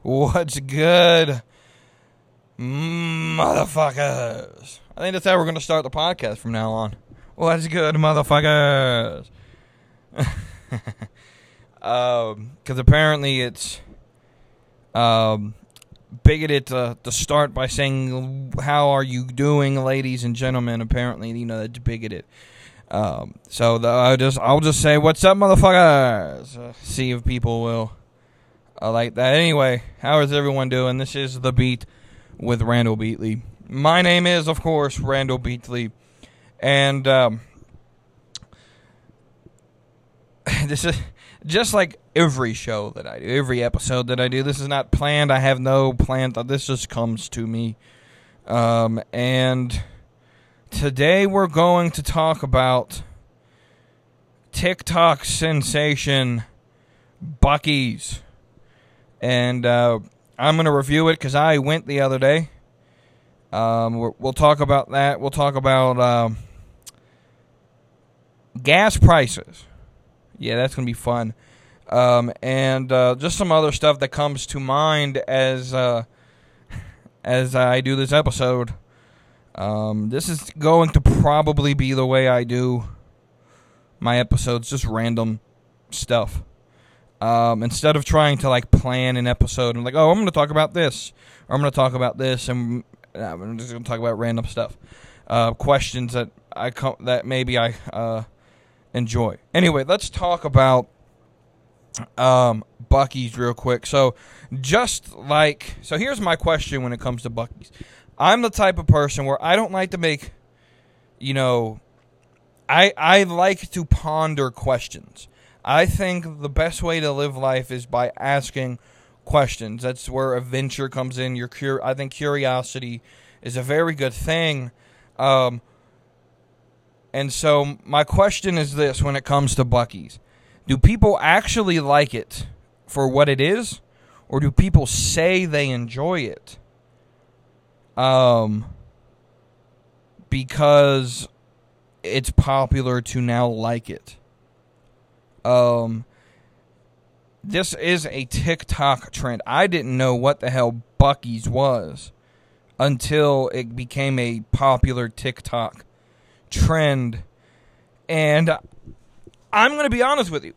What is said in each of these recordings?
What's good, motherfuckers? I think that's how we're going to start the podcast from now on. What's good, motherfuckers? um, because apparently it's um bigoted to, to start by saying how are you doing ladies and gentlemen apparently you know that's bigoted um, so the, I just I'll just say what's up motherfuckers uh, see if people will uh, like that anyway how is everyone doing this is the beat with Randall Beatley my name is of course Randall Beatley and um, this is just like every show that I do, every episode that I do. This is not planned. I have no plan. This just comes to me. Um, and today we're going to talk about TikTok sensation Buc-ee's. And uh, I'm going to review it because I went the other day. Um, we will talk about that. We'll talk about um, gas prices. Yeah, that's going to be fun um, and uh, just some other stuff that comes to mind as uh, as I do this episode. Um, this is going to probably be the way I do my episodes, just random stuff. Um, instead of trying to like plan an episode and like, oh, I'm going to talk about this, or I'm going to talk about this, and uh, I'm just going to talk about random stuff, uh, questions that I com- that maybe I uh, enjoy. Anyway, let's talk about um, Buc-ee's real quick. So, just like, so here's my question when it comes to Buc-ee's. I'm the type of person where I don't like to make, you know, I I like to ponder questions. I think the best way to live life is by asking questions. That's where adventure comes in. Your cur- I think curiosity is a very good thing. Um, and so my question is this: when it comes to Buc-ee's, do people actually like it for what it is or do people say they enjoy it um because it's popular to now like it um this is a TikTok trend. I didn't know what the hell Buc-ee's was until it became a popular TikTok trend. And I'm going to be honest with you.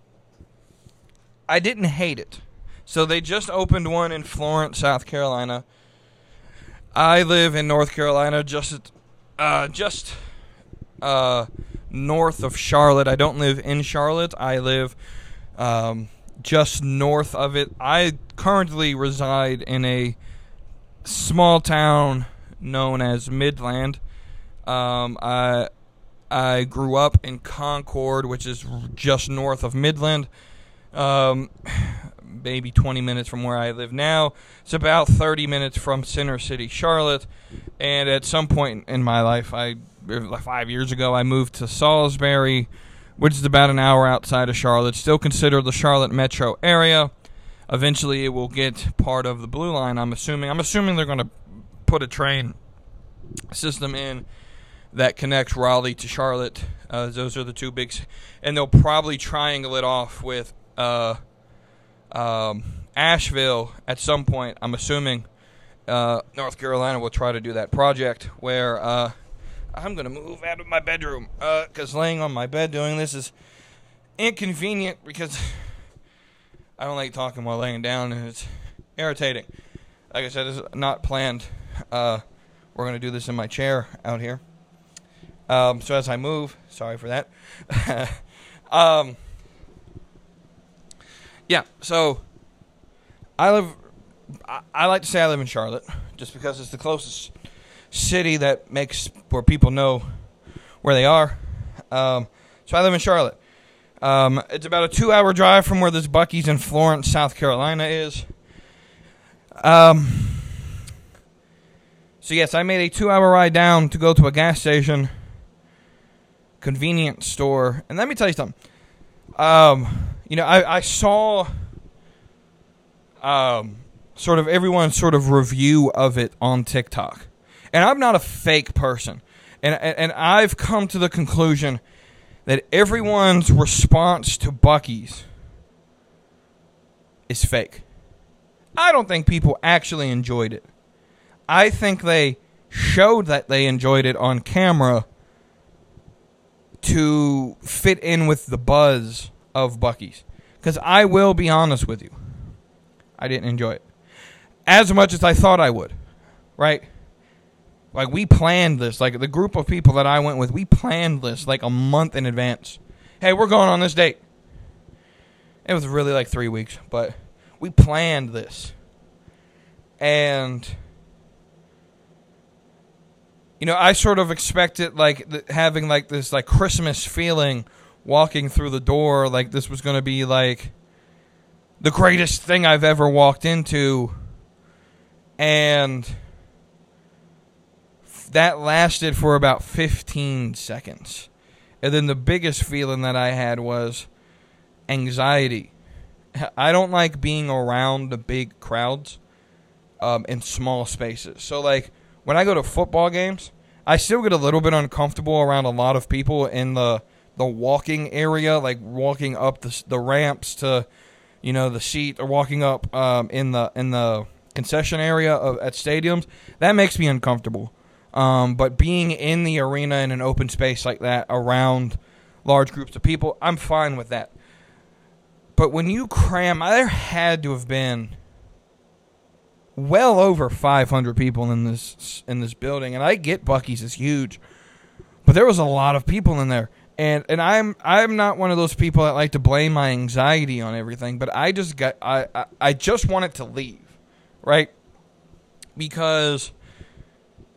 I didn't hate it. So they just opened one in Florence, South Carolina. I live in North Carolina, just uh, just uh, north of Charlotte. I don't live in Charlotte. I live um, just north of it. I currently reside in a small town known as Midland. Um, I I grew up in Concord, which is just north of Midland. Um, maybe 20 minutes from where I live now. It's about 30 minutes from Center City, Charlotte. And at some point in my life, I five years ago, I moved to Salisbury, which is about an hour outside of Charlotte. Still considered the Charlotte metro area. Eventually, it will get part of the Blue Line. I'm assuming. I'm assuming they're going to put a train system in that connects Raleigh to Charlotte. Uh, those are the two big, and they'll probably triangle it off with uh, um, Asheville at some point. I'm assuming uh, North Carolina will try to do that project where uh, I'm going to move out of my bedroom because laying on my bed doing this is inconvenient because I don't like talking while laying down and it's irritating. Like I said, it's not planned. Uh, we're going to do this in my chair out here. Um, so as I move, sorry for that. um, yeah, so I live. I like to say I live in Charlotte, just because it's the closest city that makes where people know where they are. Um, so I live in Charlotte. Um, it's about a two-hour drive from where this Buc-ee's in Florence, South Carolina is. Um, so yes, I made a two-hour ride down to go to a gas station convenience store. And let me tell you something. Um, you know, I, I saw um, sort of everyone's sort of review of it on TikTok. And I'm not a fake person. And, and, and I've come to the conclusion that everyone's response to Buc-ee's is fake. I don't think people actually enjoyed it. I think they showed that they enjoyed it on camera to fit in with the buzz of Buc-ee's. Because I will be honest with you, I didn't enjoy it as much as I thought I would, right? Like we planned this, like the group of people that I went with, we planned this like a month in advance. Hey, we're going on this date. It was really like three weeks, but we planned this. And you know, I sort of expected like having like this like Christmas feeling walking through the door, like this was going to be like the greatest thing I've ever walked into, and that lasted for about 15 seconds. And then the biggest feeling that I had was anxiety. I don't like being around the big crowds um, in small spaces. So, like, when I go to football games, I still get a little bit uncomfortable around a lot of people in the the walking area, like walking up the the ramps to, you know, the seat or walking up um, in the in the concession area of, at stadiums. That makes me uncomfortable. Um, but being in the arena in an open space like that around large groups of people, I'm fine with that. But when you cram, there had to have been well over 500 people in this in this building, and I get Buc-ee's is huge, but there was a lot of people in there, and and I'm I'm not one of those people that like to blame my anxiety on everything, but I just got I I, I just wanted to leave, right? Because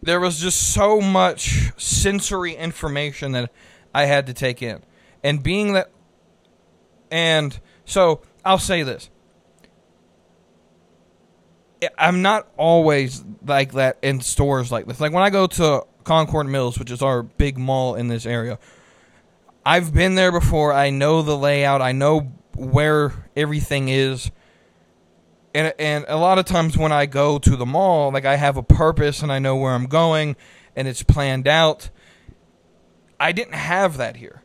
there was just so much sensory information that I had to take in. And being that and so I'll say this. I'm not always like that in stores like this. Like when I go to Concord Mills, which is our big mall in this area, I've been there before. I know the layout. I know where everything is and and a lot of times when I go to the mall, like I have a purpose and I know where I'm going and it's planned out. I didn't have that here.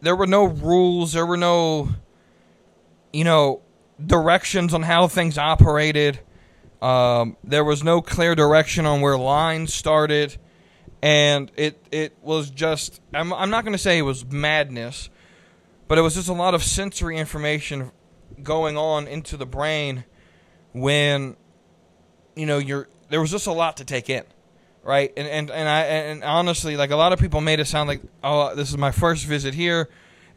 There were no rules, there were no you know, directions on how things operated. Um, there was no clear direction on where lines started, and it it was just I'm I'm not going to say it was madness, but it was just a lot of sensory information going on into the brain when you know you're there was just a lot to take in right? And and and I and honestly like a lot of people made it sound like oh this is my first visit here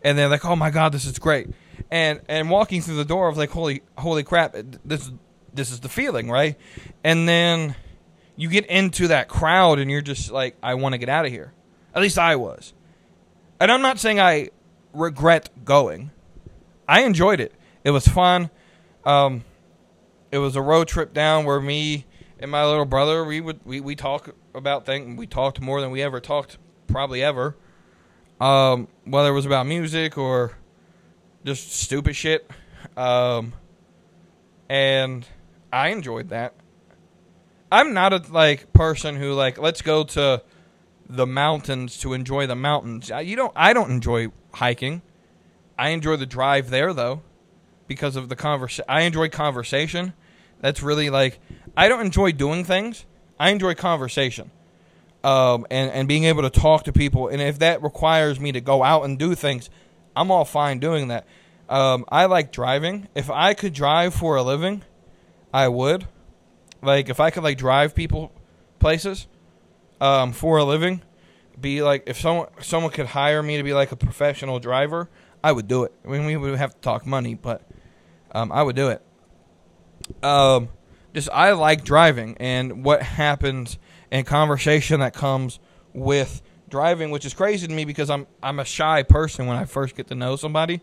and they're like oh my god this is great. And and walking through the door of like holy holy crap this this is the feeling right? And then you get into that crowd and you're just like I want to get out of here. At least I was. And I'm not saying I regret going. I enjoyed it. It was fun. Um, it was a road trip down where me and my little brother we would we, we talk about things we talked more than we ever talked probably ever. Um, whether it was about music or just stupid shit. Um, and i enjoyed that. I'm not a like person who like let's go to the mountains to enjoy the mountains. You don't i don't enjoy hiking. I enjoy the drive there though because of the conversation i enjoy conversation that's really like I don't enjoy doing things. I enjoy conversation. Um, and, and being able to talk to people. And if that requires me to go out and do things, I'm all fine doing that. Um, I like driving. If I could drive for a living, I would. Like if I could like drive people places um, for a living, be like if someone someone could hire me to be like a professional driver, I would do it. I mean, we would have to talk money, but um, I would do it. Um, just I like driving and what happens and conversation that comes with driving, which is crazy to me because I'm I'm a shy person when I first get to know somebody.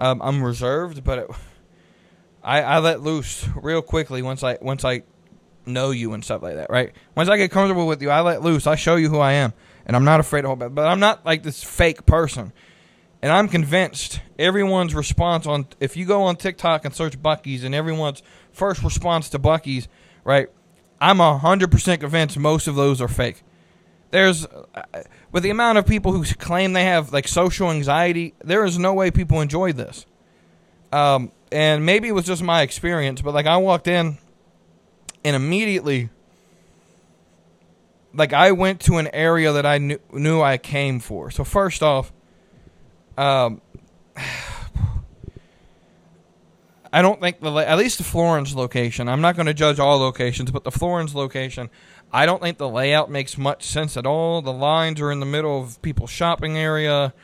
Um, I'm reserved, but it, I I let loose real quickly once I once I know you and stuff like that. Right? Once I get comfortable with you, I let loose. I show you who I am, and I'm not afraid to hold back. But I'm not like this fake person. And I'm convinced everyone's response on if you go on TikTok and search Buc-ee's and everyone's first response to Buc-ee's, right? I'm hundred percent convinced most of those are fake. There's uh, with the amount of people who claim they have like social anxiety, there is no way people enjoy this. Um, and maybe it was just my experience, but like I walked in and immediately like I went to an area that I knew, knew I came for. So first off, um, I don't think the at least the Florence location. I'm not going to judge all locations, but the Florence location, I don't think the layout makes much sense at all. The lines are in the middle of people's shopping area,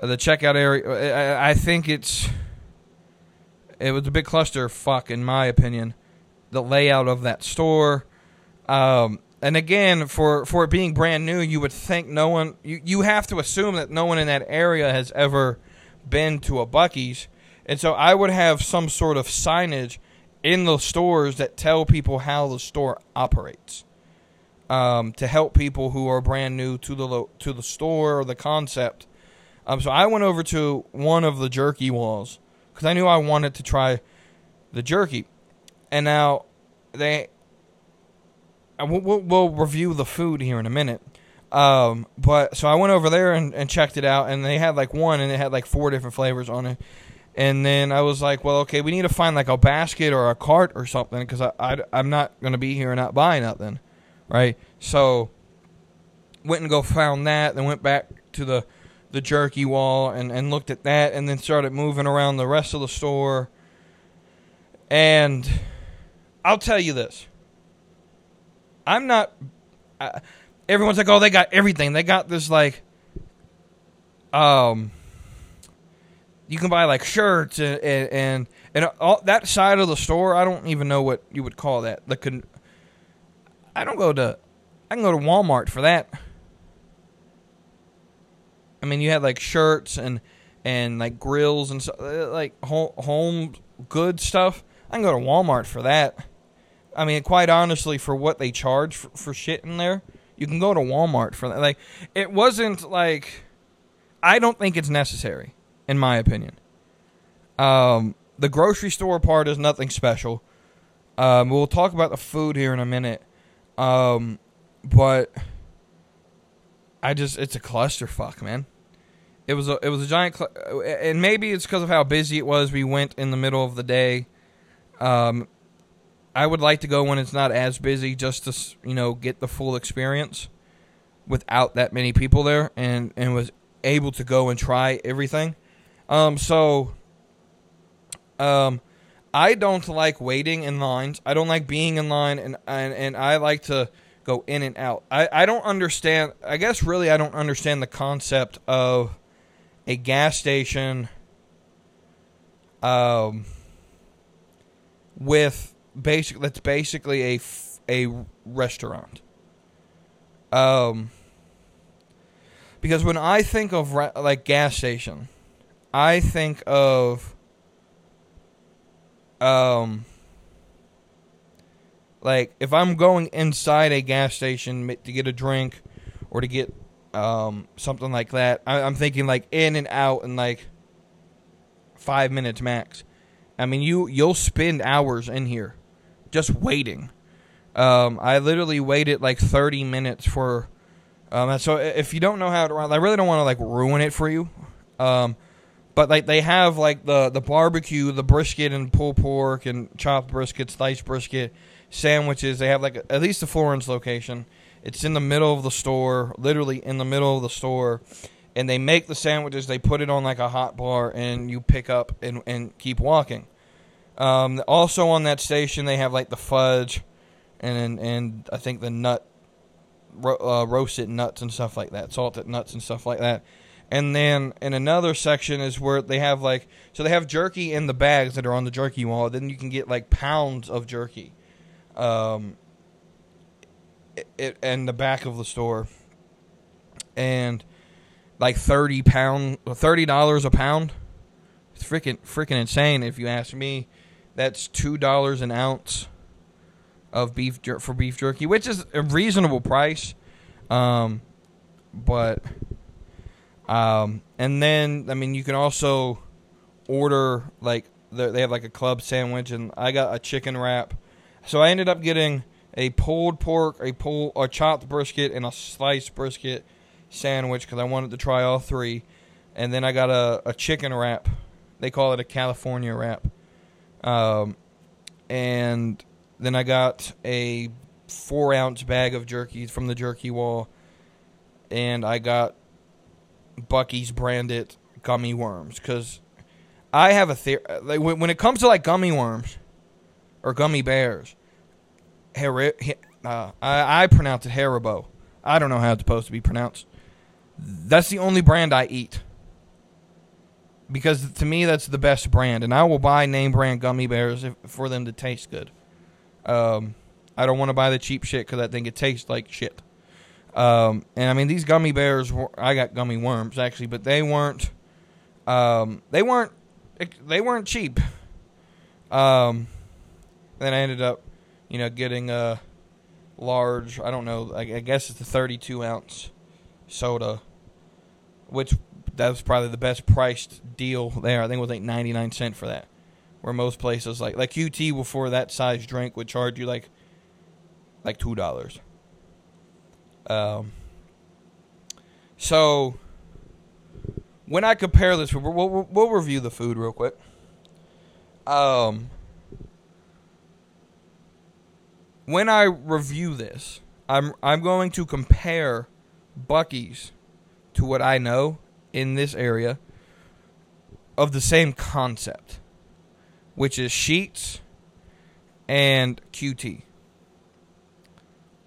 the checkout area. I, I think it's it was a big cluster fuck in my opinion. The layout of that store. Um, and again, for, for it being brand new, you would think no one, you, you have to assume that no one in that area has ever been to a Buc-ee's. And so I would have some sort of signage in the stores that tell people how the store operates um, to help people who are brand new to the lo- to the store or the concept. Um, so I went over to one of the jerky walls because I knew I wanted to try the jerky, and now they we'll, we'll, we'll review the food here in a minute. Um, but so I went over there and, and checked it out, and they had like one, and it had like four different flavors on it. And then I was like, well, okay, we need to find like a basket or a cart or something because I, I, I'm not going to be here and not buy nothing. Right. So went and go found that, then went back to the, the jerky wall and, and looked at that, and then started moving around the rest of the store. And I'll tell you this I'm not. Everyone's like, oh, they got everything. They got this like, um, you can buy like shirts and and and, all that side of the store. I don't even know what you would call that. The con- I don't go to. I can go to Walmart for that. I mean, you had like shirts and and like grills and so, like home home good stuff. I can go to Walmart for that. I mean, quite honestly, for what they charge for, for shit in there, you can go to Walmart for that. Like, it wasn't like. I don't think it's necessary, in my opinion. Um, the grocery store part is nothing special. Um, we'll talk about the food here in a minute. Um, but I just it's a clusterfuck, man. It was a it was a giant, cl- and maybe it's because of how busy it was. We went in the middle of the day. Um, I would like to go when it's not as busy, just to you know get the full experience without that many people there, and and was able to go and try everything. Um, so, um, I don't like waiting in lines. I don't like being in line, and and and I like to go in and out. I I don't understand. I guess really I don't understand the concept of a gas station. Um, with basic that's basically a a restaurant. Um, because when I think of re- like gas station, I think of um like if I'm going inside a gas station to get a drink or to get um something like that, I, I'm thinking like in and out in like five minutes max. I mean, you you'll spend hours in here just waiting. Um, I literally waited like 30 minutes for. Um, so if you don't know how to I really don't want to like ruin it for you. Um, but like they have like the the barbecue, the brisket and pulled pork and chopped brisket, sliced brisket, sandwiches. They have like at least the Florence location. It's in the middle of the store, literally in the middle of the store, and they make the sandwiches. They put it on like a hot bar, and you pick up and and keep walking. Um, also on that station, they have like the fudge, and and I think the nut, ro- uh, roasted nuts and stuff like that, salted nuts and stuff like that. And then in another section is where they have like so they have jerky in the bags that are on the jerky wall. Then you can get like pounds of jerky, um, it, it in the back of the store, and like thirty pound, thirty dollars a pound. It's freaking freaking insane if you ask me. That's two dollars an ounce of beef jer- for beef jerky, which is a reasonable price. Um, but um, and then I mean you can also order like they have like a club sandwich, and I got a chicken wrap. So I ended up getting a pulled pork, a pulled, a chopped brisket, and a sliced brisket sandwich because I wanted to try all three. And then I got a, a chicken wrap. They call it a California wrap Um, and then I got a four ounce bag of jerky from the jerky wall, and I got Buc-ee's branded gummy worms because I have a theory. Like when, when it comes to like gummy worms or gummy bears, Heri- uh, I, I pronounce it Haribo. I don't know how it's supposed to be pronounced. That's the only brand I eat because to me that's the best brand, and I will buy name brand gummy bears if, for them to taste good. Um, I don't want to buy the cheap shit because I think it tastes like shit. Um, and I mean these gummy bears, were, I got gummy worms actually, but they weren't. Um, they weren't. They weren't cheap. Um, then I ended up, you know, getting a large. I don't know. I, I guess it's a 32 ounce soda, which that was probably the best priced deal there. I think it was like 99 cent for that. Where most places like like QT before that size drink would charge you like like two dollars. Um. So when I compare this, we'll, we'll, we'll review the food real quick. Um. When I review this, I'm I'm going to compare Buc-ee's to what I know in this area of the same concept, which is Sheetz and QT.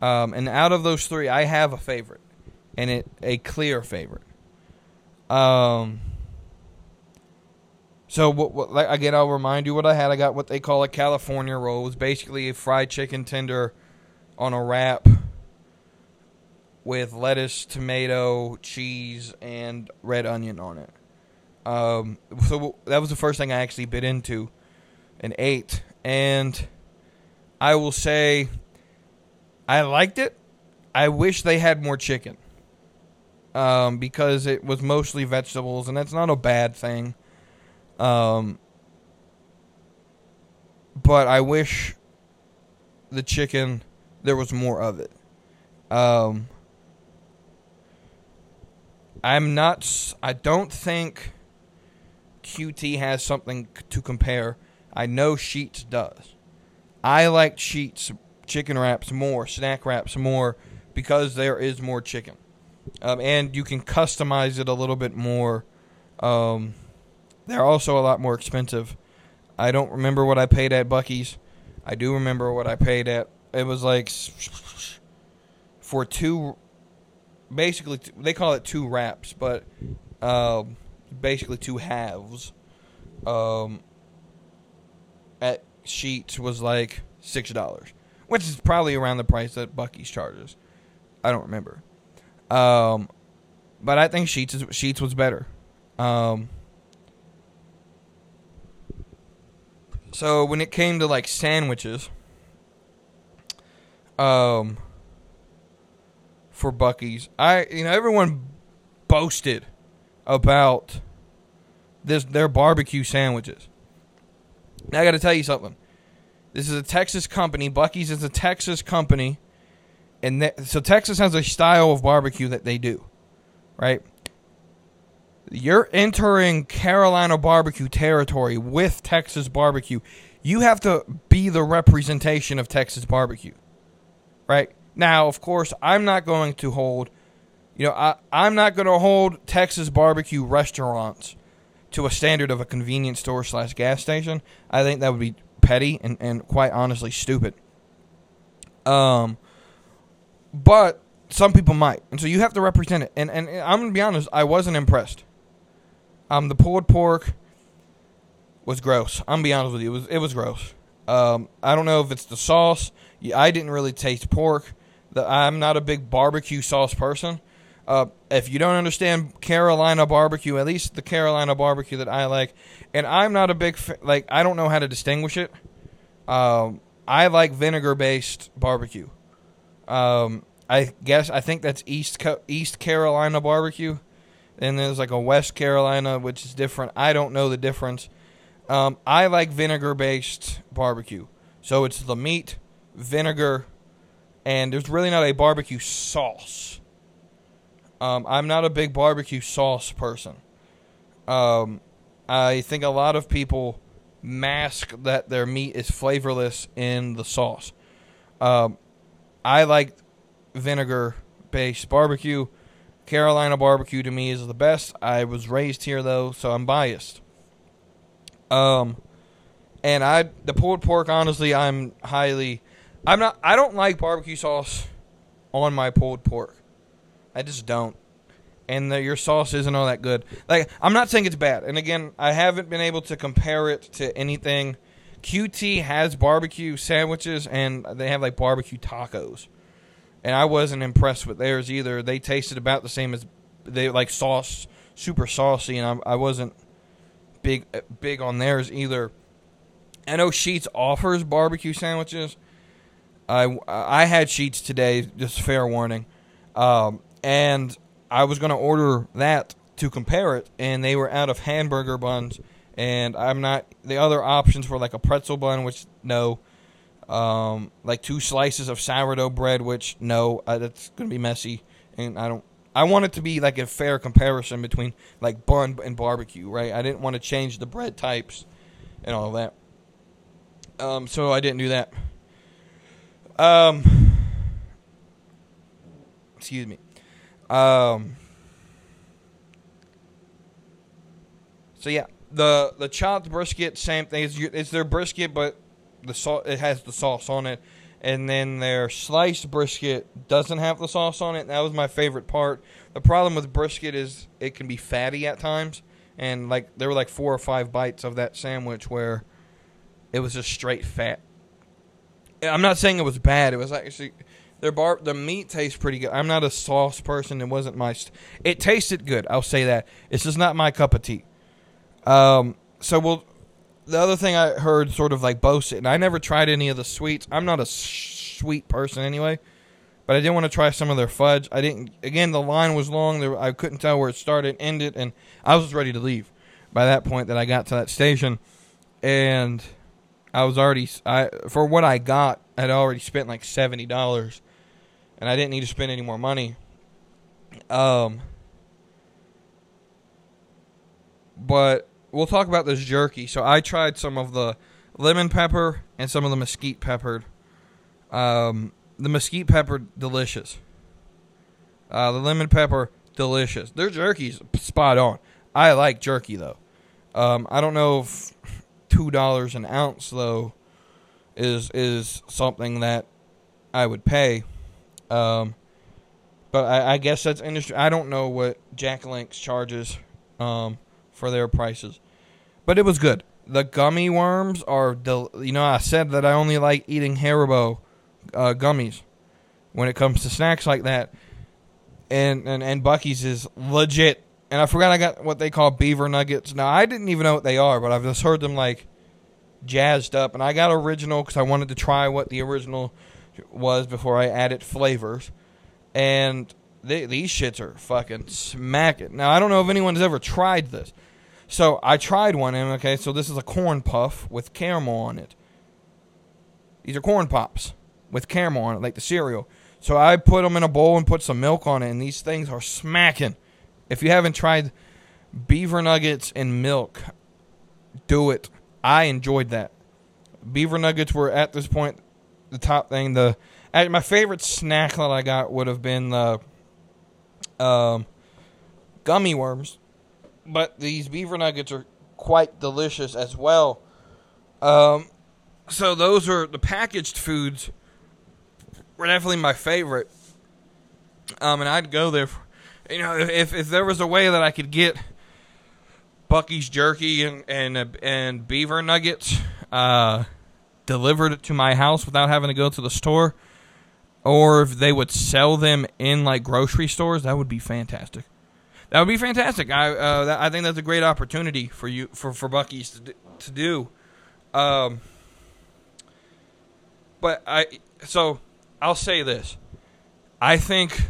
Um, and out of those three, I have a favorite, and it a clear favorite. Um. So what, what, again, I'll remind you what I had. I got what they call a California roll. Was basically a fried chicken tender on a wrap with lettuce, tomato, cheese, and red onion on it. Um, so that was the first thing I actually bit into and ate. And I will say, I liked it. I wish they had more chicken um, because it was mostly vegetables, and that's not a bad thing. Um, but I wish the chicken there was more of it. Um, I'm not. I don't think QT has something to compare. I know Sheetz does. I like Sheetz chicken wraps more, snack wraps more, because there is more chicken, um, and you can customize it a little bit more. Um, they're also a lot more expensive. I don't remember what I paid at Buc-ee's. I do remember what I paid at. It was like for two basically they call it two wraps, but um, basically two halves. Um, at Sheetz was like six dollars, which is probably around the price that Buc-ee's charges. I don't remember. Um, but I think Sheetz is, Sheetz was better. Um, so when it came to like sandwiches, um, for Buc-ee's. I you know everyone boasted about this their barbecue sandwiches. Now I got to tell you something. This is a Texas company. Buc-ee's is a Texas company, and th- so Texas has a style of barbecue that they do, right? You're entering Carolina barbecue territory with Texas barbecue. You have to be the representation of Texas barbecue, right? Now, of course, I'm not going to hold, you know, I, I'm not going to hold Texas barbecue restaurants to a standard of a convenience store slash gas station. I think that would be petty and, and quite honestly stupid. Um, but some people might, and so you have to represent it. And and I'm gonna be honest, I wasn't impressed. Um, the pulled pork was gross. I'm gonna be honest with you, it was it was gross. Um, I don't know if it's the sauce. I didn't really taste pork. I'm not a big barbecue sauce person. Uh, if you don't understand Carolina barbecue, at least the Carolina barbecue that I like, and I'm not a big fa- like I don't know how to distinguish it. Um, I like vinegar based barbecue. Um, I guess I think that's East Co- East Carolina barbecue, and there's like a West Carolina which is different. I don't know the difference. Um, I like vinegar based barbecue, so it's the meat, vinegar, and there's really not a barbecue sauce. Um, I'm not a big barbecue sauce person. Um, I think a lot of people mask that their meat is flavorless in the sauce. Um, I like vinegar based barbecue. Carolina barbecue to me is the best. I was raised here though, so I'm biased. Um, and I the pulled pork honestly I'm highly I'm not I don't like barbecue sauce on my pulled pork. I just don't. And the, your sauce isn't all that good. Like I'm not saying it's bad. And again, I haven't been able to compare it to anything. QT has barbecue sandwiches and they have like barbecue tacos. And I wasn't impressed with theirs either. They tasted about the same as they like sauce, super saucy, and I, I wasn't big big on theirs either. I know Sheetz offers barbecue sandwiches. I I had Sheetz today, just fair warning, um, and I was going to order that to compare it, and they were out of hamburger buns, and I'm not. The other options were like a pretzel bun, which no, um, like two slices of sourdough bread, which no, uh, that's going to be messy, and I don't. I want it to be like a fair comparison between like bun and barbecue, right? I didn't want to change the bread types and all that. Um, so I didn't do that. Um, excuse me. Um, so yeah, the the chopped brisket, same thing. It's, it's their brisket, but the salt it has the sauce on it, and then their sliced brisket doesn't have the sauce on it. That was my favorite part. The problem with brisket is it can be fatty at times, and like there were like four or five bites of that sandwich where it was just straight fat. I'm not saying it was bad. It was actually their bar the meat tastes pretty good. I'm not a sauce person. It wasn't my. St- it tasted good. I'll say that. It's just not my cup of tea. Um. So we'll. The other thing I heard, sort of like boasting, and I never tried any of the sweets. I'm not a sweet person anyway, but I did want to try some of their fudge. I didn't. Again, the line was long. There, I couldn't tell where it started, ended, and I was ready to leave by that point that I got to that station, and I was already I for what I got, I'd already spent like seventy dollars, and I didn't need to spend any more money. Um, but we'll talk about this jerky. So I tried some of the lemon pepper and some of the mesquite peppered. Um, the mesquite pepper delicious. Uh, the lemon pepper delicious. Their jerky's spot on. I like jerky though. Um, I don't know if two dollars an ounce though is is something that I would pay. Um, but I, I, guess that's industry. I don't know what Jack Link's charges um, for their prices, but it was good. The gummy worms are, del- you know, I said that I only like eating Haribo uh, gummies when it comes to snacks like that, and and and Buc-ee's is legit and I forgot I got what they call beaver nuggets. Now I didn't even know what they are, but I've just heard them like jazzed up, and I got original because I wanted to try what the original was before I added flavors. And they, these shits are fucking smacking. Now I don't know if anyone's ever tried this, so I tried one. And okay, so this is a corn puff with caramel on it. These are corn pops with caramel on it, like the cereal. So I put them in a bowl and put some milk on it, and these things are smacking. If you haven't tried beaver nuggets and milk, do it. I enjoyed that. Beaver nuggets were at this point the top thing. The my favorite snack that I got would have been the um, gummy worms, but these beaver nuggets are quite delicious as well. Um, so those are the packaged foods were definitely my favorite. Um, and I'd go there for you know, if if there was a way that I could get Buc-ee's jerky and and and beaver nuggets uh, delivered to my house without having to go to the store, or if they would sell them in like grocery stores, that would be fantastic. That would be fantastic. I uh, that, I think that's a great opportunity for you for for Buc-ee's to to do. Um, but I so I'll say this. I think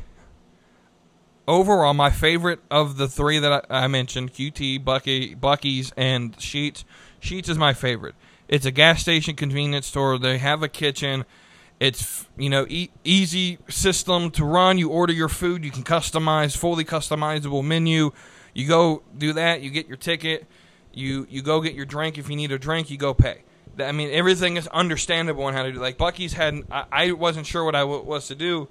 overall, my favorite of the three that I, I mentioned, QT, Buc-ee, Buc-ee's, and Sheetz. Sheetz is my favorite. It's a gas station convenience store. They have a kitchen. It's you know e- easy system to run. You order your food. You can customize fully customizable menu. You go do that. You get your ticket. You you go get your drink. If you need a drink, you go pay. I mean, everything is understandable on how to do. Like Buc-ee's had, I, I wasn't sure what I w- was to do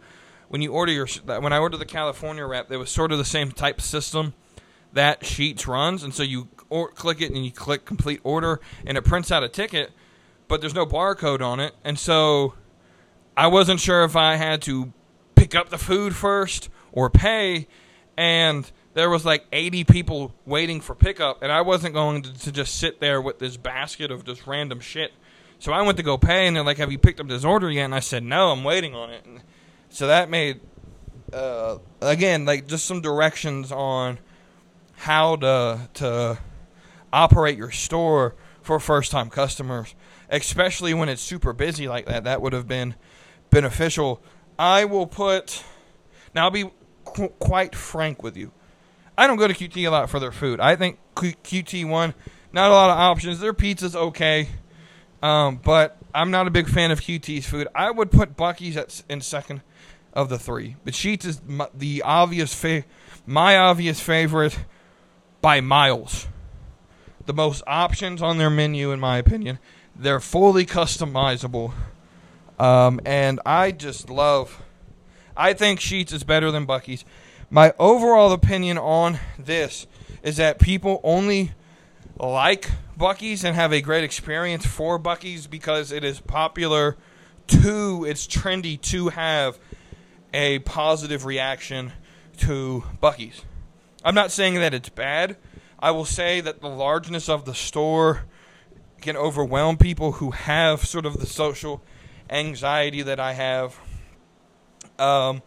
when you order your. When I ordered the California wrap, it was sort of the same type system that Sheetz runs, and so you or, click it and you click complete order, and it prints out a ticket, but there's no barcode on it, and so I wasn't sure if I had to pick up the food first or pay, and there was like 80 people waiting for pickup, and I wasn't going to, to, just sit there with this basket of just random shit. So I went to go pay, and they're like, "Have you picked up this order yet?" And I said, "No, I'm waiting on it." And so that made, uh, again, like just some directions on how to to operate your store for first time customers, especially when it's super busy like that. That would have been beneficial. I will put. Now, I'll be qu- quite frank with you. I don't go to QT a lot for their food. I think Q- QT one, not a lot of options. Their pizza's okay, um, but I'm not a big fan of QT's food. I would put Buc-ee's at, in second of the three. But Sheetz is my, the obvious fa- my obvious favorite by miles. The most options on their menu, in my opinion. They're fully customizable, um, and I just love. I think Sheetz is better than Buc-ee's my overall opinion on this is that people only like Buc-ee's and have a great experience for Buc-ee's because it is popular to it's trendy to have a positive reaction to Buc-ee's. I'm not saying that it's bad. I will say that the largeness of the store can overwhelm people who have sort of the social anxiety that I have. Um,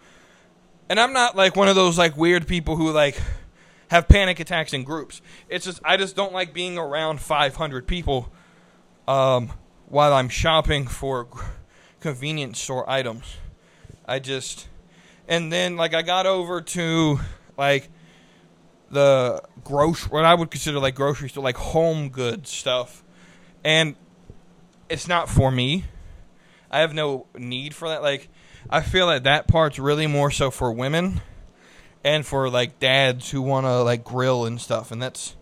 and I'm not like one of those like weird people who like have panic attacks in groups. It's just I just don't like being around 500 people um, while I'm shopping for convenience store items. I just and then like I got over to like the grocery what I would consider like grocery store like home goods stuff. And it's not for me. I have no need for that like I feel that that part's really more so for women and for like dads who want to like grill and stuff, and that's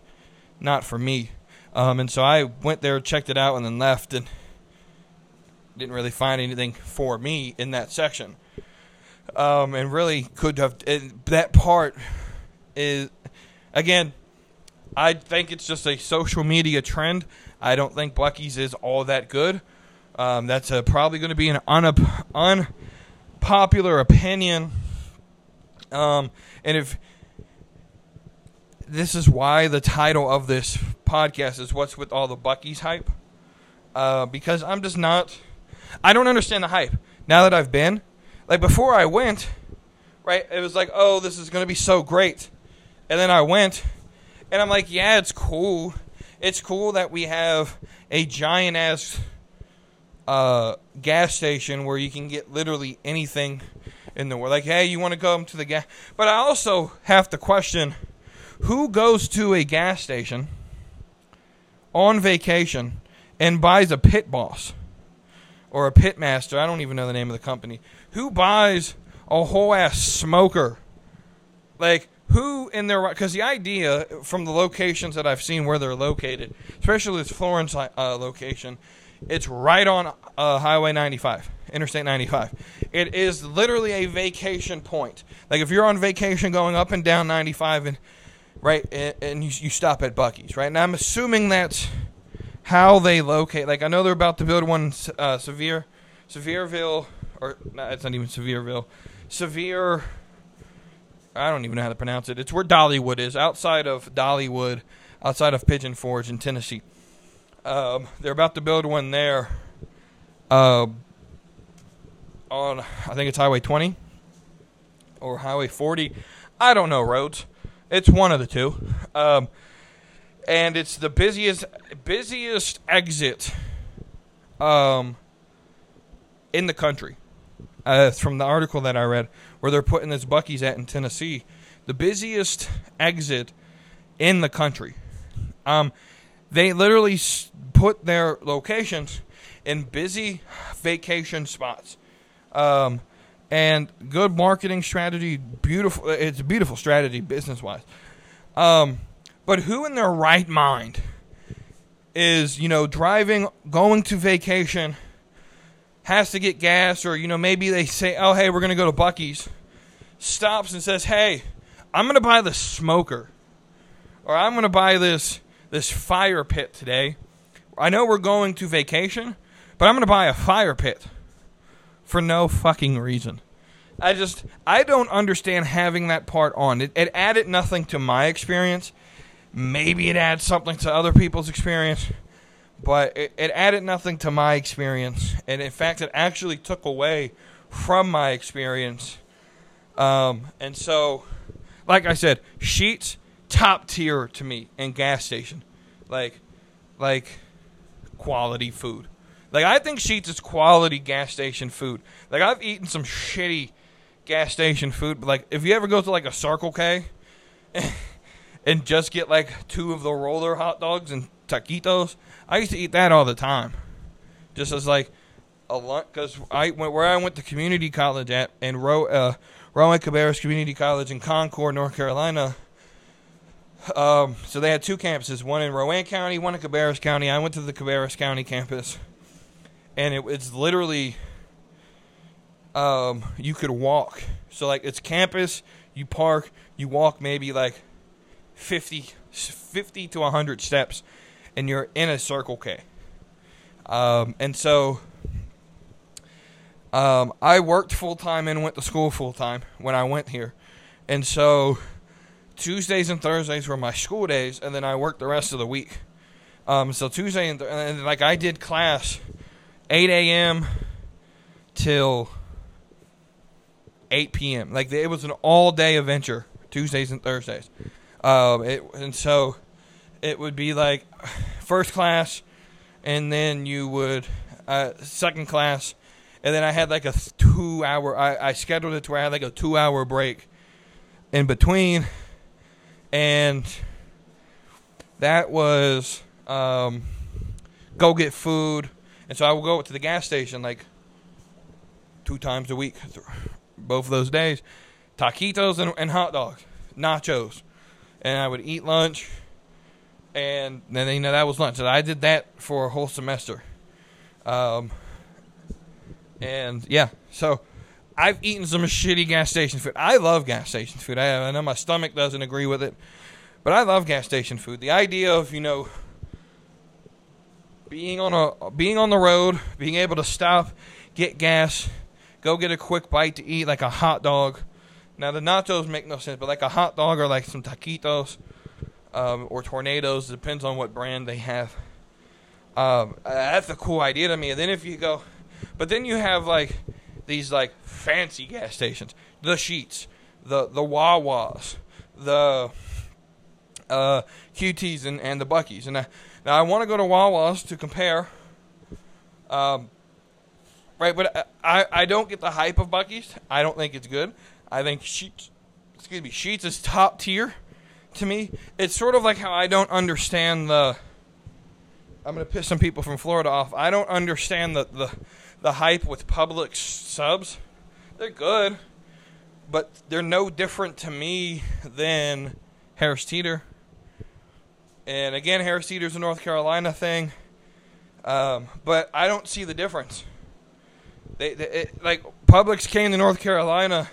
not for me. Um, and so I went there, checked it out, and then left, and didn't really find anything for me in that section. Um, and really could have that part is again. I think it's just a social media trend. I don't think Buc-ee's is all that good. Um, that's uh, probably going to be an un, un popular opinion. Um, and if this is why the title of this podcast is "What's with all the Buc-ee's hype," uh, because I'm just not. I don't understand the hype now that I've been. Like before I went, right? It was like, oh, this is to be so great, and then I went, and I'm like, yeah, it's cool. It's cool that we have a giant ass uh, gas station where you can get literally anything in the world. Like, hey, you want to come to the gas? But I also have to question who goes to a gas station on vacation and buys a pit boss or a pit master. I don't even know the name of the company. Who buys a whole ass smoker? Like, who in their right? because the idea from the locations that I've seen where they're located, especially this Florence uh, location, it's right on uh, Highway 95, Interstate 95. It is literally a vacation point. Like if you're on vacation going up and down 95 and right and, you, you stop at Buc-ee's, right? And I'm assuming that's how they locate. Like I know they're about to build one uh, Severe Sevierville or it's not even Sevierville. Severe I don't even know how to pronounce it. It's where Dollywood is, outside of Dollywood, outside of Pigeon Forge in Tennessee. Um, they're about to build one there. Uh, on I think it's Highway 20 or Highway 40. I don't know roads. It's one of the two. Um, and it's the busiest busiest exit um, in the country. Uh, from the article that I read, where they're putting this Buc-ee's at in Tennessee, the busiest exit in the country. Um, they literally put their locations in busy vacation spots. Um, and good marketing strategy, beautiful. It's a beautiful strategy business wise. Um, but who in their right mind is you know driving, going to vacation, has to get gas, or you know maybe they say, oh hey, we're gonna go to Buc-ee's, stops and says, hey, I'm gonna buy the smoker, or I'm gonna buy this this fire pit today. I know we're going to vacation, but I'm gonna buy a fire pit for no fucking reason. I just I don't understand having that part on. It, it added nothing to my experience. Maybe it adds something to other people's experience, but it, it added nothing to my experience. And in fact, it actually took away from my experience. Um, and so, like I said, Sheetz top tier to me in gas station, like like quality food. Like I think Sheetz is quality gas station food. Like I've eaten some shitty gas station food, but like if you ever go to like a Circle K and just get like two of the roller hot dogs and taquitos, I used to eat that all the time, just as like a lunch. Because I went where I went to community college at in Ro, uh, Rowan Cabarrus Community College in Concord, North Carolina. Um, so they had two campuses, one in Rowan County, one in Cabarrus County. I went to the Cabarrus County campus, and it, it's literally um, you could walk. So like it's campus, you park, you walk maybe like 50, 50 to 100 steps, and you're in a Circle K. Um, and so um, I worked full time and went to school full time when I went here. And so Tuesdays and Thursdays were my school days, and then I worked the rest of the week. Um, so Tuesday and, th- and like I did class 8 a.m. till 8 p.m. Like it was an all day adventure, Tuesdays and Thursdays. Um, it, and so it would be like first class, and then you would uh, second class, and then I had like a two hour. I, I scheduled it to where I had like a two hour break in between, and that was um, go get food, and so I would go to the gas station like two times a week both of those days, taquitos and, and hot dogs, nachos, and I would eat lunch, and then you know that was lunch. And I did that for a whole semester, um, and yeah, so I've eaten some shitty gas station food. I love gas station food. I, I know my stomach doesn't agree with it, but I love gas station food. The idea of you know being on a being on the road, being able to stop, get gas go get a quick bite to eat, like a hot dog. Now the nachos make no sense, but like a hot dog or like some taquitos um, or tornadoes, depends on what brand they have. Um, that's a cool idea to me. And then if you go, but then you have like these like fancy gas stations, the Sheetz, the the Wawas, the uh, QTs, and, and the Buc-ee's. And I, now I want to go to Wawas to compare. Um, right? But I, I don't get the hype of Buc-ee's. I don't think it's good. I think Sheetz, excuse me, Sheetz is top tier to me. It's sort of like how I don't understand the. I'm gonna piss some people from Florida off. I don't understand the the, the hype with Publix subs. They're good, but they're no different to me than Harris Teeter. And again, Harris Teeter's a North Carolina thing, um, but I don't see the difference. They, they it, like Publix came to North Carolina,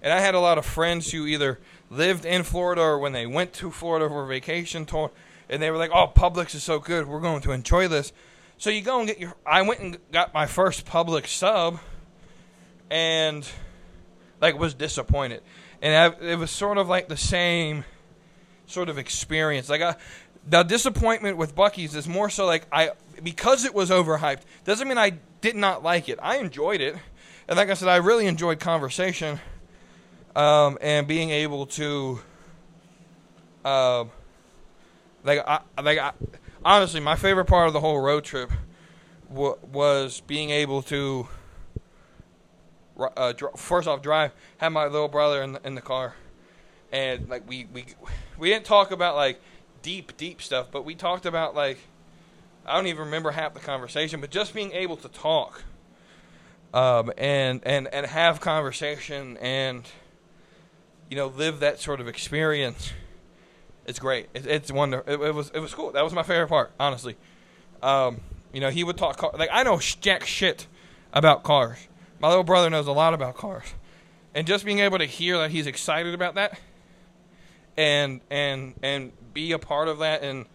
and I had a lot of friends who either lived in Florida or when they went to Florida for vacation, told, and they were like, "Oh, Publix is so good. We're going to enjoy this." So you go and get your. I went and got my first Publix sub, and like was disappointed, and I, it was sort of like the same sort of experience. Like I, the disappointment with Buc-ee's is more so like I because it was overhyped doesn't mean I did not like it. I enjoyed it, and like I said, I really enjoyed conversation um, and being able to, uh, like, I, like I, honestly, my favorite part of the whole road trip w- was being able to. Uh, dr- first off, drive. Have my little brother in the, in the car, and like we we we didn't talk about like deep deep stuff, but we talked about like I don't even remember half the conversation, but just being able to talk um, and and and have conversation and you know live that sort of experience, it's great. It, it's wonderful. It, it, was it was cool. That was my favorite part, honestly. Um, you know, he would talk car- like I know jack shit about cars. My little brother knows a lot about cars, and just being able to hear that he's excited about that, and and and be a part of that, and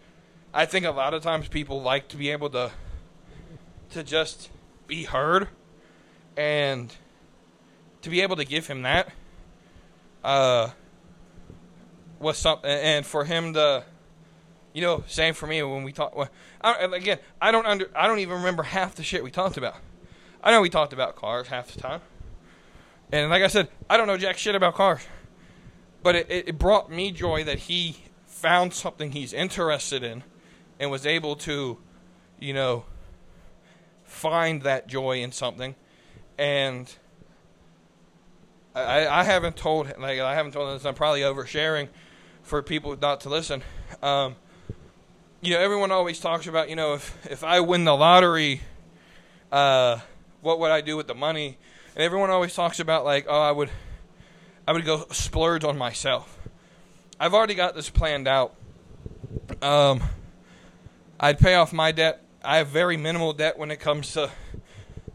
I think a lot of times people like to be able to to just be heard, and to be able to give him that, uh, was something, and for him to you know, same for me when we talk. Well, again, I don't under, I don't even remember half the shit we talked about. I know we talked about cars half the time, and like I said, I don't know jack shit about cars. But it, it brought me joy that he found something he's interested in, and was able to, you know, find that joy in something, and. I, I haven't told like I haven't told this. I'm probably oversharing for people not to listen. Um, you know, everyone always talks about, you know, if if I win the lottery, uh, what would I do with the money? And everyone always talks about like, oh, I would, I would go splurge on myself. I've already got this planned out. Um, I'd pay off my debt. I have very minimal debt when it comes to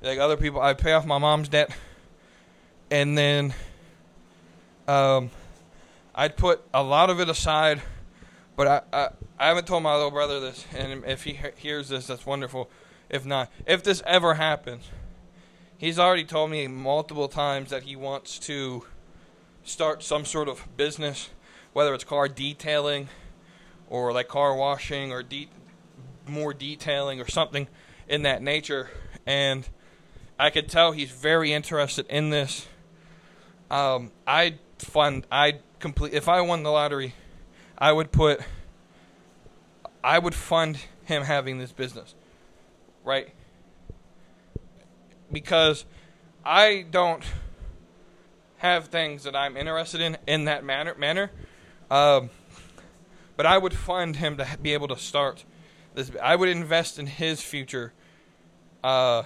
like other people. I pay off my mom's debt, and then, um, I'd put a lot of it aside but I, I, I haven't told my little brother this, and if he hears this, that's wonderful. If not, if this ever happens, he's already told me multiple times that he wants to start some sort of business, whether it's car detailing or like car washing or de- more detailing or something in that nature. And I could tell he's very interested in this. Um, I'd fund, I'd complete, if I won the lottery, I would put I would fund him having this business. Right? Because I don't have things that I'm interested in in that manner manner. Um, but I would fund him to be able to start this. I would invest in his future uh,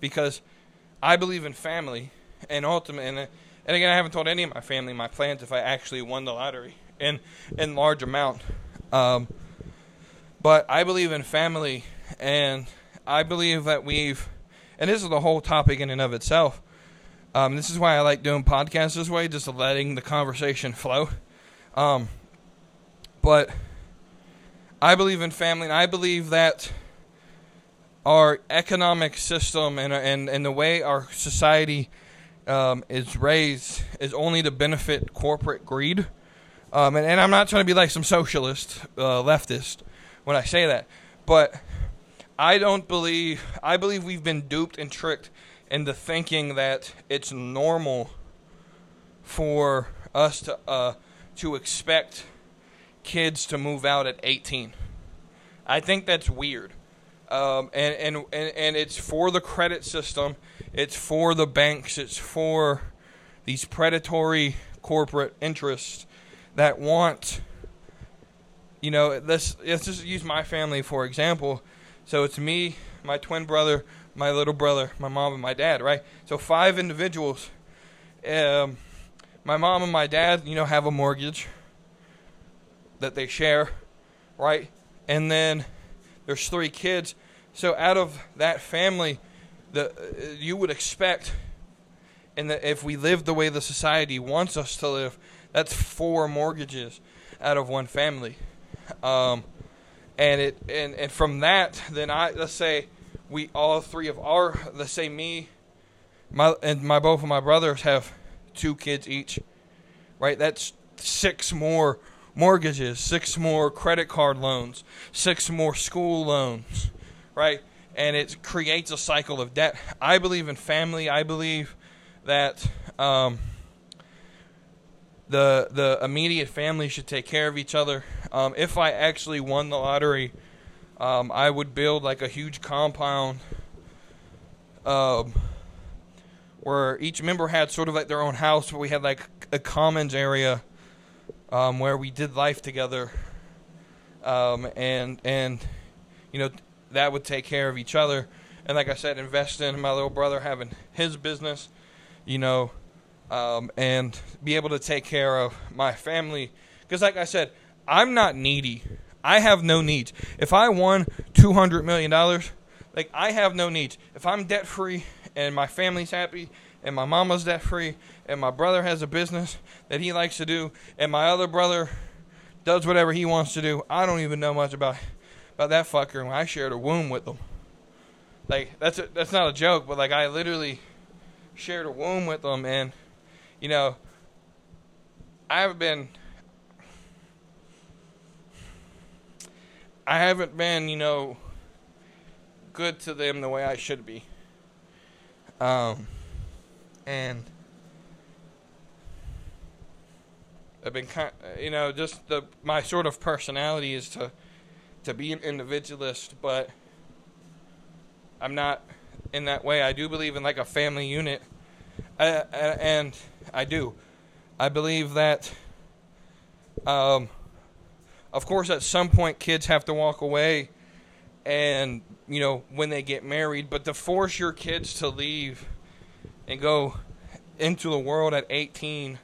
because I believe in family and ultimate. And, and again, I haven't told any of my family my plans if I actually won the lottery in in large amount. Um, but I believe in family, and I believe that we've, and this is the whole topic in and of itself. Um, this is why I like doing podcasts this way, just letting the conversation flow. Um, but I believe in family, and I believe that our economic system and and, and the way our society um, is raised is only to benefit corporate greed. Um, and, and, I'm not trying to be like some socialist, uh, leftist when I say that, but I don't believe. I believe we've been duped and tricked into thinking that it's normal for us to uh, to expect kids to move out at 18. I think that's weird. Um, and, and, and, and it's for the credit system, it's for the banks, it's for these predatory corporate interests that want you know, let's let's just use my family for example. So it's me, my twin brother, my little brother, my mom, and my dad, right? So five individuals. Um, my mom and my dad, you know, have a mortgage that they share, right? And then there's three kids. So out of that family, the uh, you would expect, and that if we live the way the society wants us to live, that's four mortgages out of one family. Um, and it and, and from that, then I let's say we all three of our let's say me, my and my both of my brothers have two kids each, right? That's six more mortgages, six more credit card loans, six more school loans, right? And it creates a cycle of debt. I believe in family. I believe that um, the the immediate family should take care of each other. Um, if I actually won the lottery, um, I would build like a huge compound um, where each member had sort of like their own house, but we had like a commons area um, where we did life together, um, and and you know that would take care of each other. And like I said, invest in my little brother having his business, you know um, and be able to take care of my family. Because, like I said, I'm not needy. I have no needs. If I won two hundred million dollars, like I have no needs. If I'm debt free and my family's happy and my mama's debt free and my brother has a business that he likes to do and my other brother does whatever he wants to do, I don't even know much about about that fucker. And I shared a womb with them. Like that's a, that's not a joke, but like I literally shared a womb with them, and you know, I haven't been. I haven't been, you know, good to them the way I should be. Um, and I've been kind, you know, just the my sort of personality is to to be an individualist, but I'm not in that way. I do believe in like a family unit, uh, and I do. I believe that, um, of course, at some point, kids have to walk away, and you know when they get married. But to force your kids to leave and go into the world at 18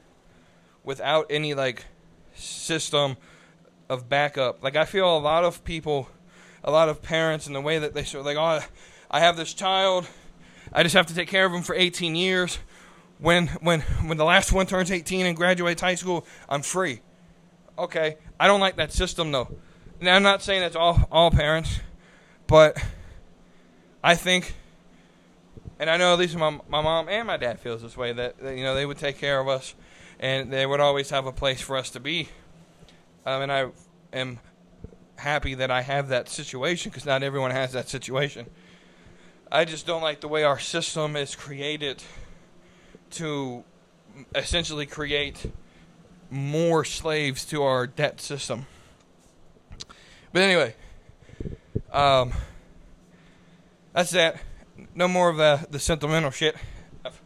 without any like system of backup, like I feel a lot of people, a lot of parents, in the way that they of like, oh I have this child. I just have to take care of him for 18 years. When when when the last one turns 18 and graduates high school, I'm free. Okay, I don't like that system though. Now I'm not saying that's all all parents, but I think, and I know at least my my mom and my dad feels this way that, that you know they would take care of us, and they would always have a place for us to be. Um, and I am happy that I have that situation because not everyone has that situation. I just don't like the way our system is created to essentially create more slaves to our debt system. But anyway, um, that's that. No more of the, the sentimental shit. I've,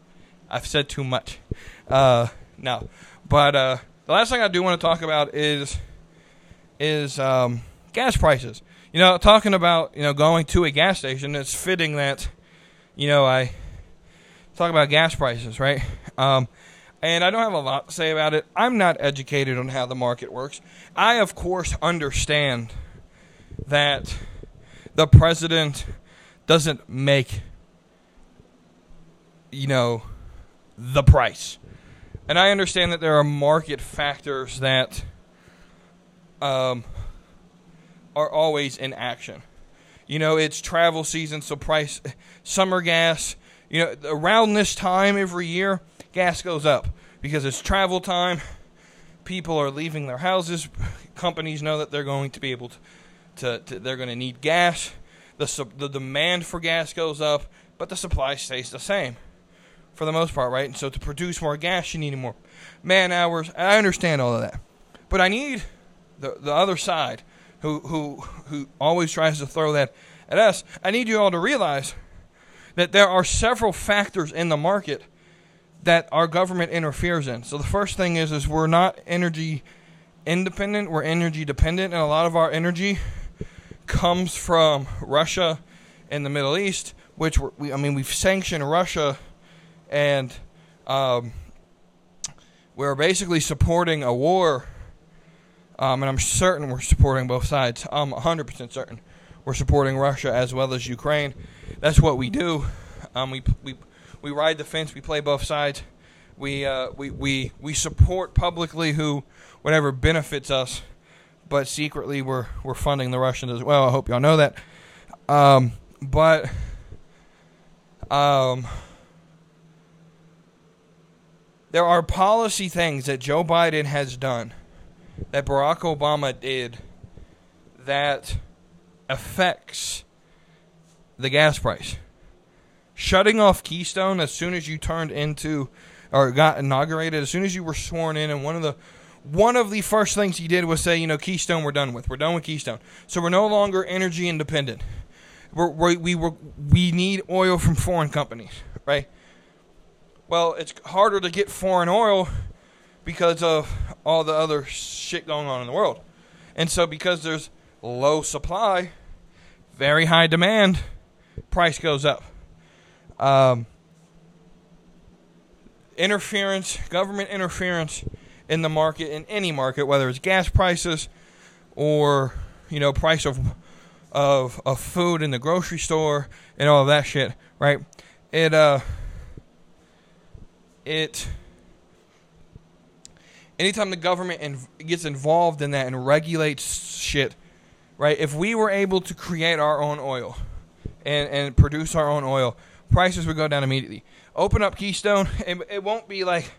I've said too much. Uh, no, but uh, the last thing I do want to talk about is is um, gas prices. You know, talking about you know going to a gas station, it's fitting that you know I talk about gas prices, right? Um, and I don't have a lot to say about it. I'm not educated on how the market works. I, of course, understand that the president doesn't make, you know, the price. And I understand that there are market factors that um, are always in action. You know, it's travel season, so price summer gas. You know, around this time every year, gas goes up because it's travel time. People are leaving their houses. Companies know that they're going to be able to, to, to they're going to need gas. The the demand for gas goes up, but the supply stays the same for the most part, right? And so to produce more gas, you need more man hours. I understand all of that, but I need the the other side who who who always tries to throw that at us. I need you all to realize that there are several factors in the market that our government interferes in. So the first thing is is we're not energy independent, we're energy dependent, and a lot of our energy comes from Russia and the Middle East, which we I mean we've sanctioned Russia and um, we're basically supporting a war um, and I'm certain we're supporting both sides. I'm 100% certain we're supporting Russia as well as Ukraine. That's what we do. Um, we, we, we ride the fence. We play both sides. We, uh, we, we, we support publicly who, whatever benefits us, but secretly we're, we're funding the Russians as well. I hope y'all know that. Um, but um, there are policy things that Joe Biden has done that Barack Obama did that affects the gas price. Shutting off Keystone as soon as you turned into or got inaugurated, as soon as you were sworn in, and one of the one of the first things he did was say, you know, Keystone, we're done with. We're done with Keystone. So we're no longer energy independent. We're, we we were, we need oil from foreign companies, right? Well, it's harder to get foreign oil because of all the other shit going on in the world. And so, because there's low supply, very high demand, price goes up. Um, interference, government interference in the market, in any market, whether it's gas prices or you know, price of of of food in the grocery store and all that shit, right? It uh it anytime the government in, gets involved in that and regulates shit, right? If we were able to create our own oil and and produce our own oil, prices would go down immediately. Open up Keystone, it, it won't be like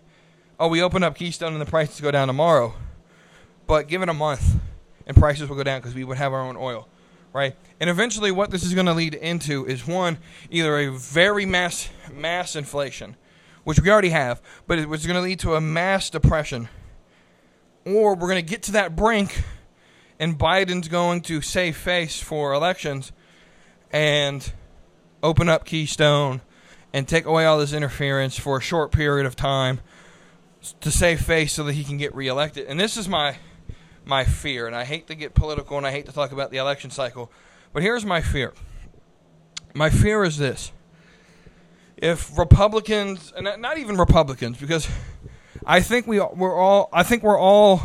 oh, we open up Keystone and the prices go down tomorrow. But give it a month and prices will go down because we would have our own oil, right? And eventually, what this is going to lead into is one, either a very mass mass inflation, which we already have, but it was going to lead to a mass depression, or we're going to get to that brink, and Biden's going to save face for elections, and open up Keystone, and take away all this interference for a short period of time to save face so that he can get reelected. And this is my my fear, and I hate to get political and I hate to talk about the election cycle, but here's my fear. My fear is this. If Republicans and not even Republicans because I think we we're all I think we're all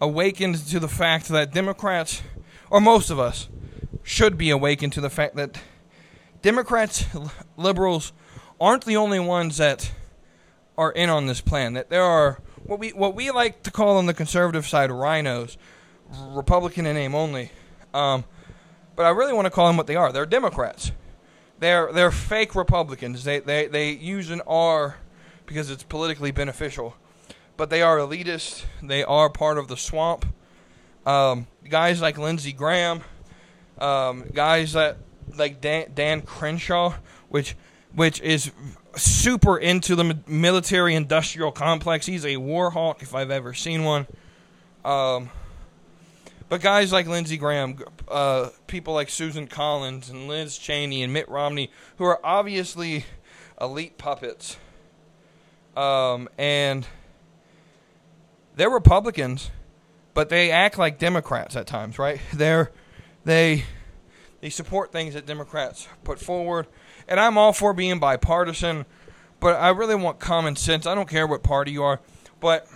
awakened to the fact that Democrats or most of us should be awakened to the fact that Democrats liberals aren't the only ones that are in on this plan. That there are what we what we like to call on the conservative side RINOs, Republican in name only. Um, but I really want to call them what they are. They're Democrats. They're they're fake Republicans. They they they use an R because it's politically beneficial. But they are elitist. They are part of the swamp. Um, guys like Lindsey Graham, um, guys that like Dan, Dan Crenshaw, which which is super into the military industrial complex. He's a war hawk if I've ever seen one. Um, but guys like Lindsey Graham, uh, people like Susan Collins and Liz Cheney and Mitt Romney, who are obviously elite puppets, um, and they're Republicans, but they act like Democrats at times, right? They're they they support things that Democrats put forward and I'm all for being bipartisan, but I really want common sense. I don't care what party you are, but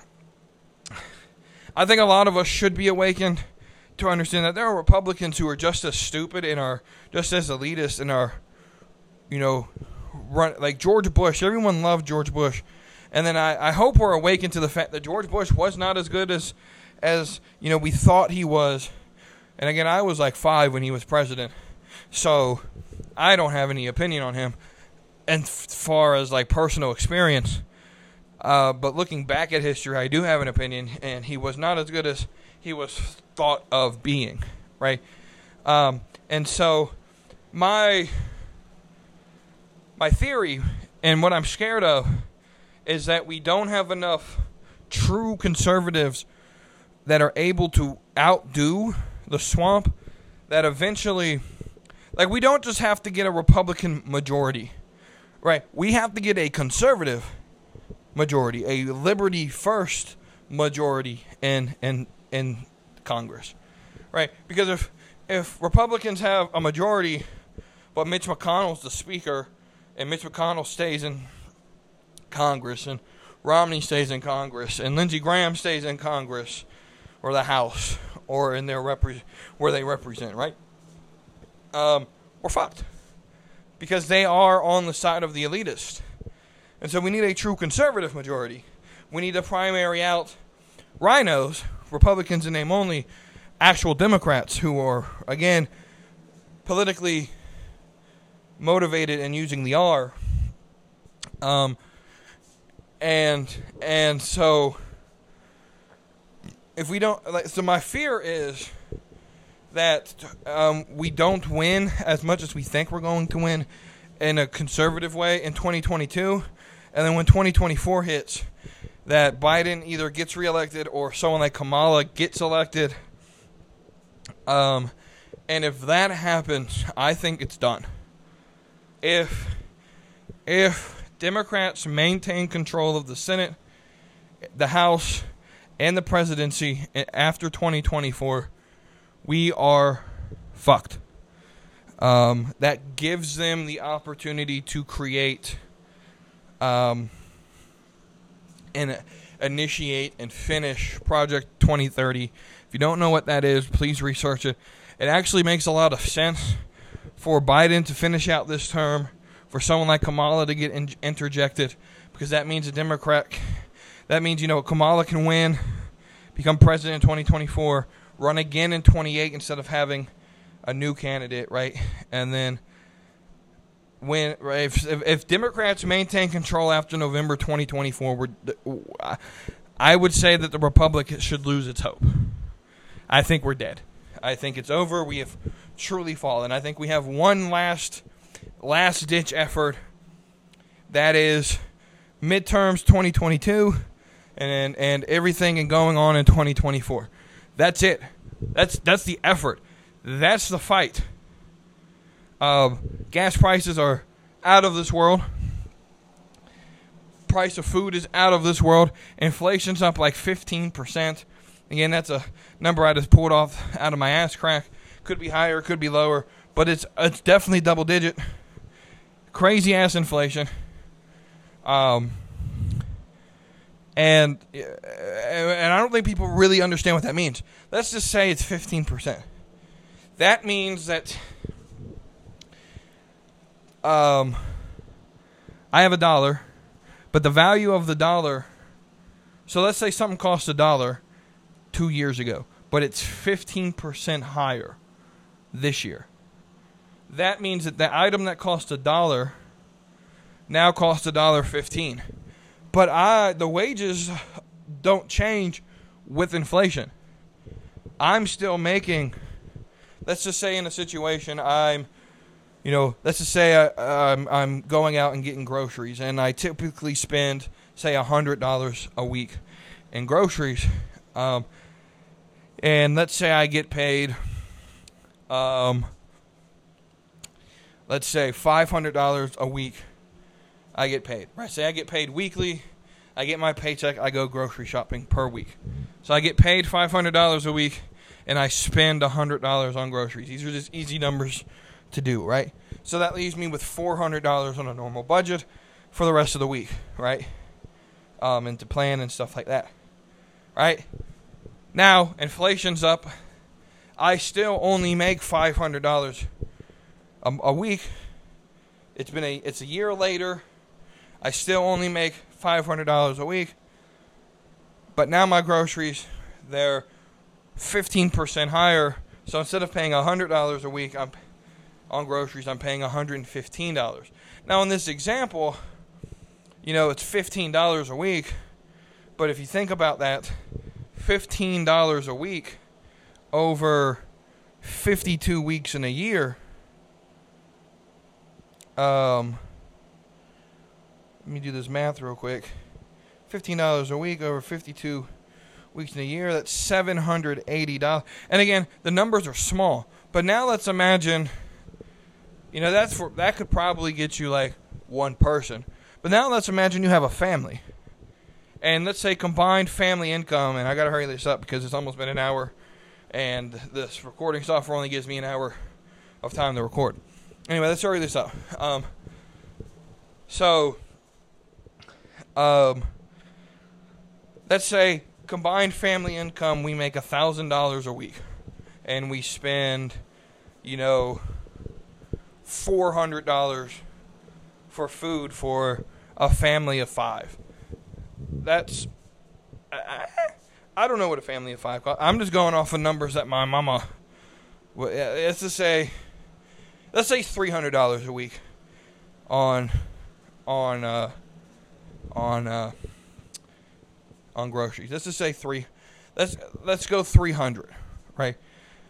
I think a lot of us should be awakened to understand that there are Republicans who are just as stupid and are just as elitist and are, you know, run like George Bush. Everyone loved George Bush, and then I, I hope we're awakened to the fact that George Bush was not as good as as you know we thought he was. And again, I was like five when he was president, so I don't have any opinion on him, and as far as like personal experience. Uh, but looking back at history, I do have an opinion, and he was not as good as he was thought of being, right? Um, and so, my my theory and what I'm scared of is that we don't have enough true conservatives that are able to outdo the swamp that eventually like we don't just have to get a Republican majority, right? We have to get a conservative majority, a liberty first majority in in in Congress, right? Because if if Republicans have a majority, but Mitch McConnell's the speaker, and Mitch McConnell stays in Congress, and Romney stays in Congress, and Lindsey Graham stays in Congress, or the House, or in their repre- where they represent, right? Um, we're fucked because they are on the side of the elitist. And so we need a true conservative majority. We need to primary out RINOs, Republicans in name only, actual Democrats who are, again, politically motivated and using the R. Um, and and so if we don't like, so my fear is that um, we don't win as much as we think we're going to win in a conservative way in 2022. And then when 2024 hits, that Biden either gets reelected or someone like Kamala gets elected. Um, and if that happens, I think it's done. If if Democrats maintain control of the Senate, the House, and the presidency after 2024, we are fucked. Um, that gives them the opportunity to create um, an initiate and finish Project 2030. If you don't know what that is, please research it. It actually makes a lot of sense for Biden to finish out this term, for someone like Kamala to get in- interjected, because that means a Democrat. That means you know Kamala can win, become president in 2024, run again in 28 instead of having a new candidate, right? And then when if, if, Democrats maintain control after November 2024, we're, I would say that the Republic should lose its hope. I think we're dead. I think it's over. We have truly fallen. I think we have one last last ditch effort. That is midterms 2022 and and everything and going on in 2024. That's it. That's that's the effort. That's the fight. Uh, gas prices are out of this world. Price of food is out of this world. Inflation's up like 15%. Again, that's a number I just pulled off out of my ass crack. Could be higher, could be lower, but it's it's definitely double digit. Crazy ass inflation. Um, and and I don't think people really understand what that means. Let's just say it's 15%. That means that um, I have a dollar, but the value of the dollar. So let's say something cost a dollar two years ago, but it's 15% higher this year. That means that the item that cost a dollar now costs a dollar 15. But I the wages don't change with inflation. I'm still making let's just say in a situation I'm you know, let's just say I, I'm, I'm going out and getting groceries, and I typically spend, say, $100 a week in groceries. Um, and let's say I get paid, um, let's say $500 a week. I get paid. Right? Say I get paid weekly. I get my paycheck. I go grocery shopping per week. So I get paid $500 a week, and I spend $100 on groceries. These are just easy numbers to do, right? So that leaves me with $400 on a normal budget for the rest of the week, right? Um, and to plan and stuff like that, right? Now, inflation's up. I still only make $500 a, a week. It's been a it's a year later. I still only make $500 a week. But now my groceries they're 15% higher. So instead of paying $100 a week, I'm on groceries, I'm paying $115. Now, in this example, you know, it's $15 a week, but if you think about that, $15 a week over 52 weeks in a year, um, let me do this math real quick. $15 a week over 52 weeks in a year, that's $780. And again, the numbers are small, but now let's imagine you know, that's for, that could probably get you like one person. But now let's imagine you have a family. And let's say combined family income, and I got to hurry this up because it's almost been an hour, and this recording software only gives me an hour of time to record. Anyway, let's hurry this up. Um, so, um, let's say combined family income, we make thousand dollars a week, and we spend, you know, four hundred dollars for food for a family of five. That's I, I don't know what a family of five. I'm just going off of numbers that my mama. Let's just say, let's say three hundred dollars a week on on uh, on uh, on groceries. Let's just say three. Let's let's go three hundred, right?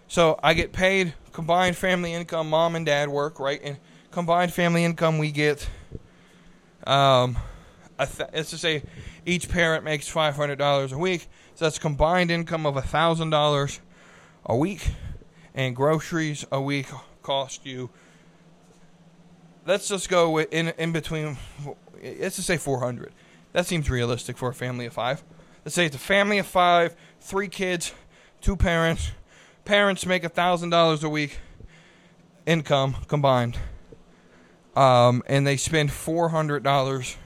So I get paid combined family income. Mom and dad work right, and combined family income we get. Um, th- let's just say each parent makes five hundred dollars a week. So that's combined income of thousand dollars a week, and groceries a week cost you. Let's just go in in between. Let's just say four hundred. That seems realistic for a family of five. Let's say it's a family of five, three kids, two parents parents make a thousand dollars a week income combined, um, and they spend four hundred dollars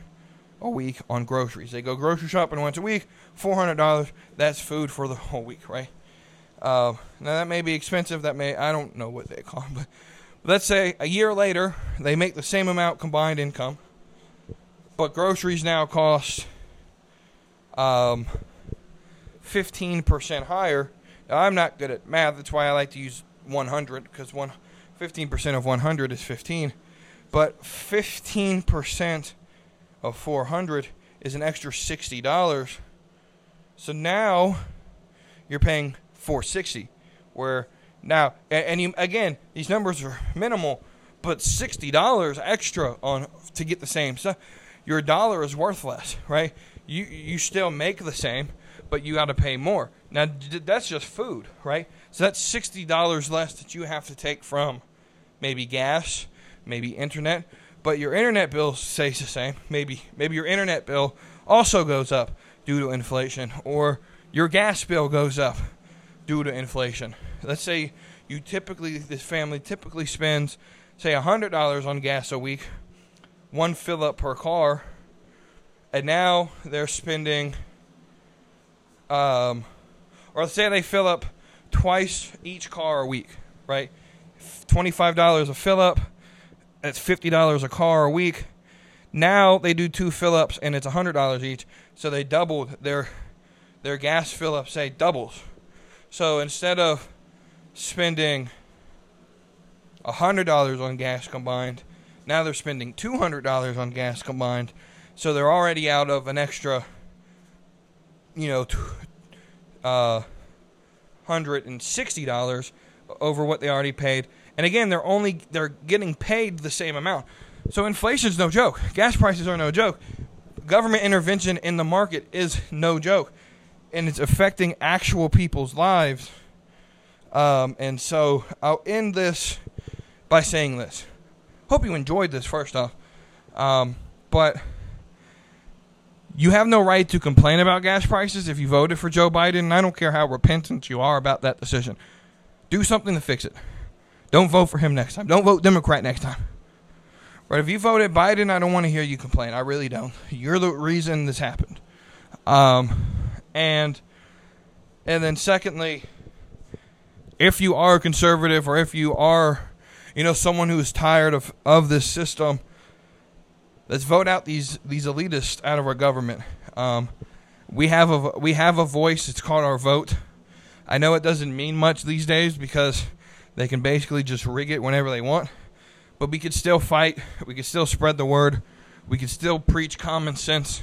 a week on groceries. They go grocery shopping once a week, four hundred dollars. That's food for the whole week, right? Uh, now that may be expensive. That may I don't know what they call, them, but let's say a year later they make the same amount combined income, but groceries now cost um, 15% higher. Now, I'm not good at math. That's why I like to use 100 because one, 15% of 100 is 15. But 15% of 400 is an extra $60. So now you're paying 460 where now and, you, again these numbers are minimal but $60 extra on to get the same stuff your dollar is worth less right you you still make the same but you got to pay more. Now that's just food, right? So that's sixty dollars less that you have to take from maybe gas, maybe internet, but your internet bill stays the same. Maybe maybe your internet bill also goes up due to inflation, or your gas bill goes up due to inflation. Let's say you typically this family typically spends say hundred dollars on gas a week, one fill up per car, and now they're spending um, or say they fill up twice each car a week, right? Twenty-five dollars a fill up. That's fifty dollars a car a week. Now they do two fill ups and it's hundred dollars each. So they doubled their their gas fill up. Say doubles. So instead of spending hundred dollars on gas combined, now they're spending two hundred dollars on gas combined. So they're already out of an extra you know, uh, hundred and sixty dollars over what they already paid. And again, they're only they're getting paid the same amount. So inflation's no joke. Gas prices are no joke. Government intervention in the market is no joke, and it's affecting actual people's lives. Um, and so I'll end this by saying this. Hope you enjoyed this first off, um, but you have no right to complain about gas prices if you voted for Joe Biden. And I don't care how repentant you are about that decision. Do something to fix it. Don't vote for him next time. Don't vote Democrat next time. But if you voted Biden, I don't want to hear you complain. I really don't. You're the reason this happened. Um, and and then secondly, if you are conservative or if you are, you know, someone who is tired of of this system let's vote out these these elitists out of our government. Um, we have a we have a voice. It's called our vote. I know it doesn't mean much these days because they can basically just rig it whenever they want. But we could still fight. We could still spread the word. We could still preach common sense.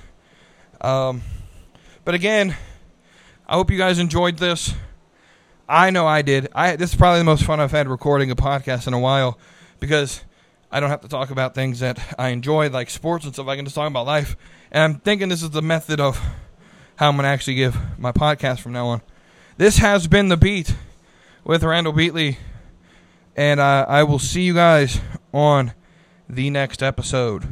Um, but again, I hope you guys enjoyed this. I know I did. I this is probably the most fun I've had recording a podcast in a while because I don't have to talk about things that I enjoy, like sports and stuff. I can just talk about life. And I'm thinking this is the method of how I'm to actually give my podcast from now on. This has been The Beat with Randall Beatley. And uh, I will see you guys on the next episode.